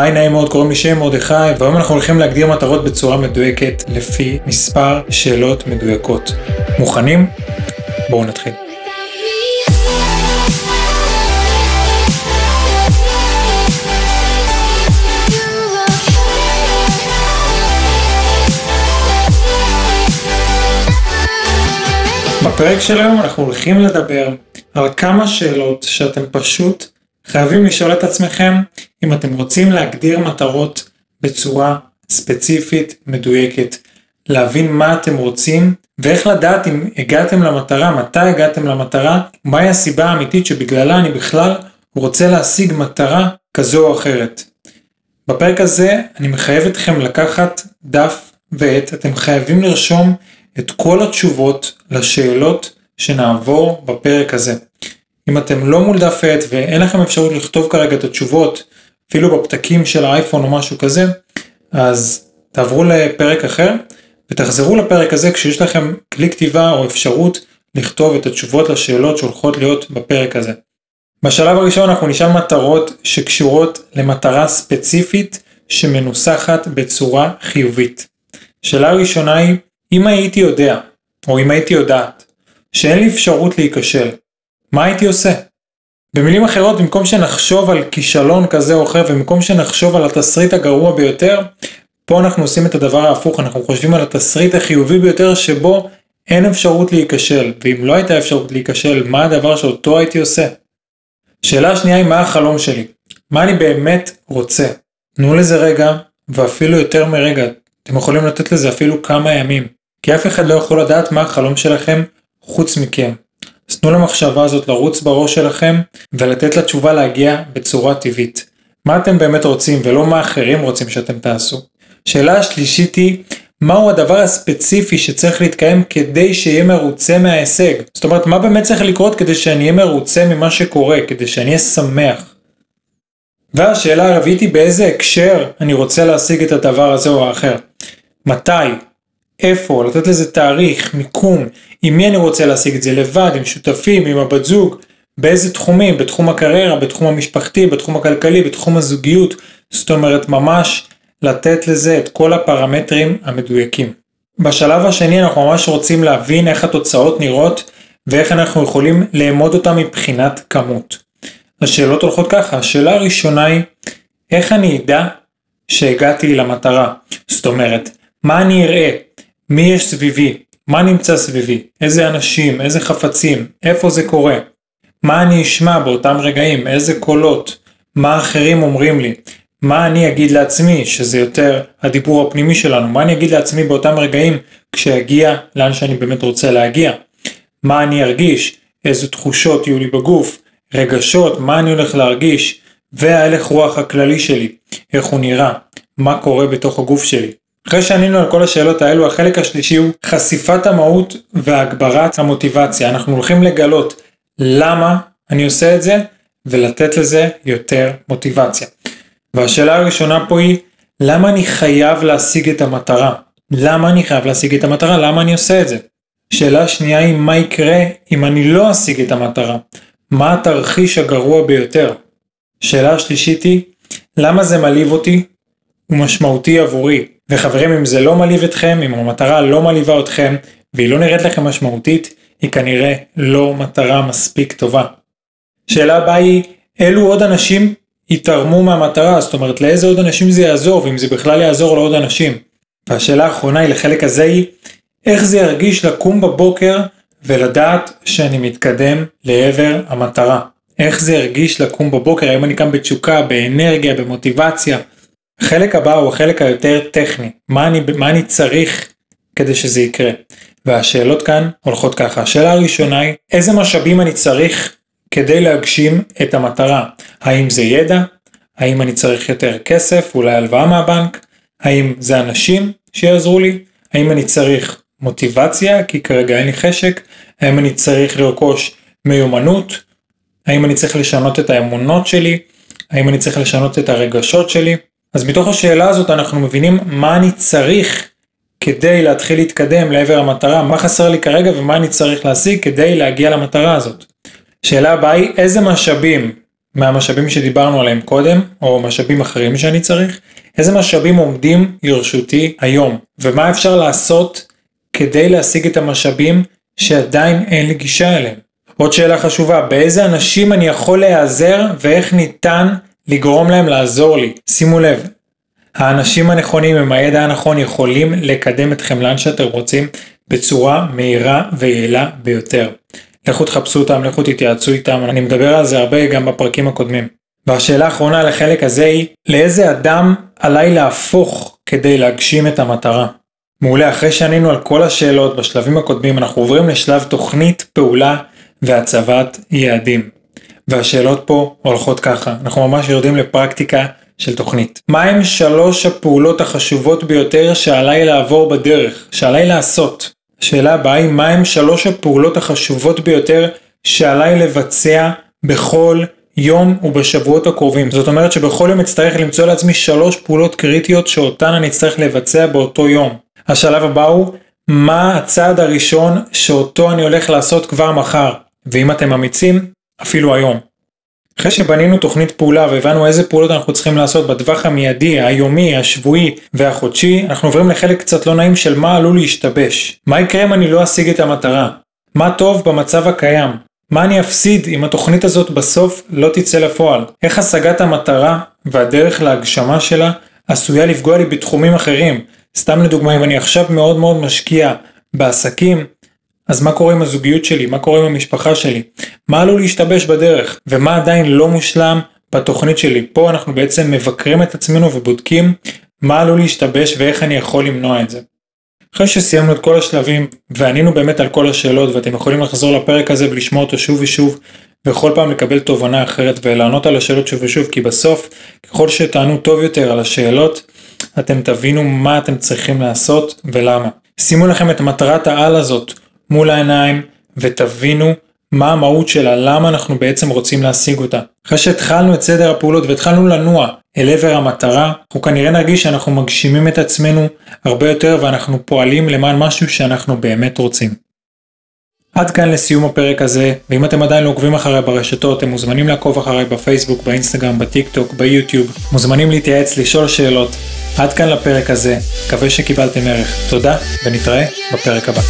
היי נעים מאוד, קוראים לי שם מרדכי, והיום אנחנו הולכים להגדיר מטרות בצורה מדויקת לפי מספר שאלות מדויקות. מוכנים? בואו נתחיל. בפרק של היום אנחנו הולכים לדבר על כמה שאלות שאתם פשוט חייבים לשאול את עצמכם אם אתם רוצים להגדיר מטרות בצורה ספציפית, מדויקת, להבין מה אתם רוצים ואיך לדעת אם הגעתם למטרה, מתי הגעתם למטרה, מהי הסיבה האמיתית שבגללה אני בכלל רוצה להשיג מטרה כזו או אחרת. בפרק הזה אני מחייב אתכם לקחת דף ועט, אתם חייבים לרשום את כל התשובות לשאלות שנעבור בפרק הזה. אם אתם לא מול דף עט ואין לכם אפשרות לכתוב כרגע את התשובות, אפילו בפתקים של האייפון או משהו כזה, אז תעברו לפרק אחר ותחזרו לפרק הזה כשיש לכם כלי כתיבה או אפשרות לכתוב את התשובות לשאלות שהולכות להיות בפרק הזה. בשלב הראשון אנחנו נשאל מטרות שקשורות למטרה ספציפית שמנוסחת בצורה חיובית. שאלה ראשונה היא, אם הייתי יודע, או אם הייתי יודעת, שאין לי אפשרות להיכשל, מה הייתי עושה? במילים אחרות, במקום שנחשוב על כישלון כזה או אחר, ובמקום שנחשוב על התסריט הגרוע ביותר, פה אנחנו עושים את הדבר ההפוך, אנחנו חושבים על התסריט החיובי ביותר שבו אין אפשרות להיכשל, ואם לא הייתה אפשרות להיכשל, מה הדבר שאותו הייתי עושה? שאלה שנייה היא מה החלום שלי? מה אני באמת רוצה? תנו לזה רגע, ואפילו יותר מרגע, אתם יכולים לתת לזה אפילו כמה ימים, כי אף אחד לא יכול לדעת מה החלום שלכם חוץ מכם. אז תנו למחשבה הזאת לרוץ בראש שלכם ולתת לתשובה להגיע בצורה טבעית. מה אתם באמת רוצים ולא מה אחרים רוצים שאתם תעשו. שאלה השלישית היא, מהו הדבר הספציפי שצריך להתקיים כדי שיהיה מרוצה מההישג? זאת אומרת, מה באמת צריך לקרות כדי שאני אהיה מרוצה ממה שקורה, כדי שאני אהיה שמח? והשאלה הרביעית היא באיזה הקשר אני רוצה להשיג את הדבר הזה או האחר. מתי? איפה? לתת לזה תאריך, מיקום, עם מי אני רוצה להשיג את זה, לבד, עם שותפים, עם הבת זוג, באיזה תחומים, בתחום הקריירה, בתחום המשפחתי, בתחום הכלכלי, בתחום הזוגיות, זאת אומרת ממש לתת לזה את כל הפרמטרים המדויקים. בשלב השני אנחנו ממש רוצים להבין איך התוצאות נראות ואיך אנחנו יכולים לאמוד אותן מבחינת כמות. השאלות הולכות ככה, השאלה הראשונה היא איך אני אדע שהגעתי למטרה, זאת אומרת מה אני אראה, מי יש סביבי, מה נמצא סביבי, איזה אנשים, איזה חפצים, איפה זה קורה, מה אני אשמע באותם רגעים, איזה קולות, מה אחרים אומרים לי, מה אני אגיד לעצמי, שזה יותר הדיבור הפנימי שלנו, מה אני אגיד לעצמי באותם רגעים כשאגיע לאן שאני באמת רוצה להגיע, מה אני ארגיש, איזה תחושות יהיו לי בגוף, רגשות, מה אני הולך להרגיש, וההלך רוח הכללי שלי, איך הוא נראה, מה קורה בתוך הגוף שלי. אחרי שענינו על כל השאלות האלו, החלק השלישי הוא חשיפת המהות והגברת המוטיבציה. אנחנו הולכים לגלות למה אני עושה את זה ולתת לזה יותר מוטיבציה. והשאלה הראשונה פה היא, למה אני חייב להשיג את המטרה? למה אני חייב להשיג את המטרה? למה אני עושה את זה? שאלה שנייה היא, מה יקרה אם אני לא אשיג את המטרה? מה התרחיש הגרוע ביותר? שאלה שלישית היא, למה זה מלהיב אותי ומשמעותי עבורי? וחברים, אם זה לא מלהיב אתכם, אם המטרה לא מלהיבה אתכם, והיא לא נראית לכם משמעותית, היא כנראה לא מטרה מספיק טובה. שאלה הבאה היא, אילו עוד אנשים יתרמו מהמטרה, זאת אומרת לאיזה עוד אנשים זה יעזור, ואם זה בכלל יעזור לעוד אנשים. והשאלה האחרונה היא לחלק הזה היא, איך זה ירגיש לקום בבוקר ולדעת שאני מתקדם לעבר המטרה. איך זה ירגיש לקום בבוקר, האם אני קם בתשוקה, באנרגיה, במוטיבציה, החלק הבא הוא החלק היותר טכני, מה אני, מה אני צריך כדי שזה יקרה. והשאלות כאן הולכות ככה, השאלה הראשונה היא, איזה משאבים אני צריך כדי להגשים את המטרה? האם זה ידע? האם אני צריך יותר כסף, אולי הלוואה מהבנק? האם זה אנשים שיעזרו לי? האם אני צריך מוטיבציה, כי כרגע אין לי חשק? האם אני צריך לרכוש מיומנות? האם אני צריך לשנות את האמונות שלי? האם אני צריך לשנות את הרגשות שלי? אז מתוך השאלה הזאת אנחנו מבינים מה אני צריך כדי להתחיל להתקדם לעבר המטרה, מה חסר לי כרגע ומה אני צריך להשיג כדי להגיע למטרה הזאת. שאלה הבאה היא איזה משאבים מהמשאבים שדיברנו עליהם קודם, או משאבים אחרים שאני צריך, איזה משאבים עומדים לרשותי היום, ומה אפשר לעשות כדי להשיג את המשאבים שעדיין אין לי גישה אליהם. עוד שאלה חשובה, באיזה אנשים אני יכול להיעזר ואיך ניתן לגרום להם לעזור לי. שימו לב, האנשים הנכונים עם הידע הנכון יכולים לקדם אתכם לאן שאתם רוצים בצורה מהירה ויעילה ביותר. לכו תחפשו אותם, לכו תתייעצו איתם, אני מדבר על זה הרבה גם בפרקים הקודמים. והשאלה האחרונה לחלק הזה היא, לאיזה אדם עליי להפוך כדי להגשים את המטרה? מעולה, אחרי שענינו על כל השאלות בשלבים הקודמים, אנחנו עוברים לשלב תוכנית פעולה והצבת יעדים. והשאלות פה הולכות ככה, אנחנו ממש יורדים לפרקטיקה של תוכנית. מהם שלוש הפעולות החשובות ביותר שעליי לעבור בדרך, שעליי לעשות? השאלה הבאה היא מהם שלוש הפעולות החשובות ביותר שעליי לבצע בכל יום ובשבועות הקרובים. זאת אומרת שבכל יום אצטרך למצוא לעצמי שלוש פעולות קריטיות שאותן אני אצטרך לבצע באותו יום. השלב הבא הוא מה הצעד הראשון שאותו אני הולך לעשות כבר מחר, ואם אתם אמיצים, אפילו היום. אחרי שבנינו תוכנית פעולה והבנו איזה פעולות אנחנו צריכים לעשות בטווח המיידי, היומי, השבועי והחודשי, אנחנו עוברים לחלק קצת לא נעים של מה עלול להשתבש. מה יקרה אם אני לא אשיג את המטרה? מה טוב במצב הקיים? מה אני אפסיד אם התוכנית הזאת בסוף לא תצא לפועל? איך השגת המטרה והדרך להגשמה שלה עשויה לפגוע לי בתחומים אחרים? סתם לדוגמה, אם אני עכשיו מאוד מאוד משקיע בעסקים, אז מה קורה עם הזוגיות שלי? מה קורה עם המשפחה שלי? מה עלול להשתבש בדרך? ומה עדיין לא מושלם בתוכנית שלי? פה אנחנו בעצם מבקרים את עצמנו ובודקים מה עלול להשתבש ואיך אני יכול למנוע את זה. אחרי שסיימנו את כל השלבים וענינו באמת על כל השאלות ואתם יכולים לחזור לפרק הזה ולשמוע אותו שוב ושוב וכל פעם לקבל תובנה אחרת ולענות על השאלות שוב ושוב כי בסוף ככל שתענו טוב יותר על השאלות אתם תבינו מה אתם צריכים לעשות ולמה. שימו לכם את מטרת העל הזאת מול העיניים ותבינו מה המהות שלה, למה אנחנו בעצם רוצים להשיג אותה. אחרי שהתחלנו את סדר הפעולות והתחלנו לנוע אל עבר המטרה, אנחנו כנראה נרגיש שאנחנו מגשימים את עצמנו הרבה יותר ואנחנו פועלים למען משהו שאנחנו באמת רוצים. עד כאן לסיום הפרק הזה, ואם אתם עדיין לא עוקבים אחריי ברשתות, אתם מוזמנים לעקוב אחריי בפייסבוק, באינסטגרם, בטיק טוק, ביוטיוב, מוזמנים להתייעץ, לשאול שאלות. עד כאן לפרק הזה, מקווה שקיבלתם ערך. תודה, ונתראה בפרק הבא.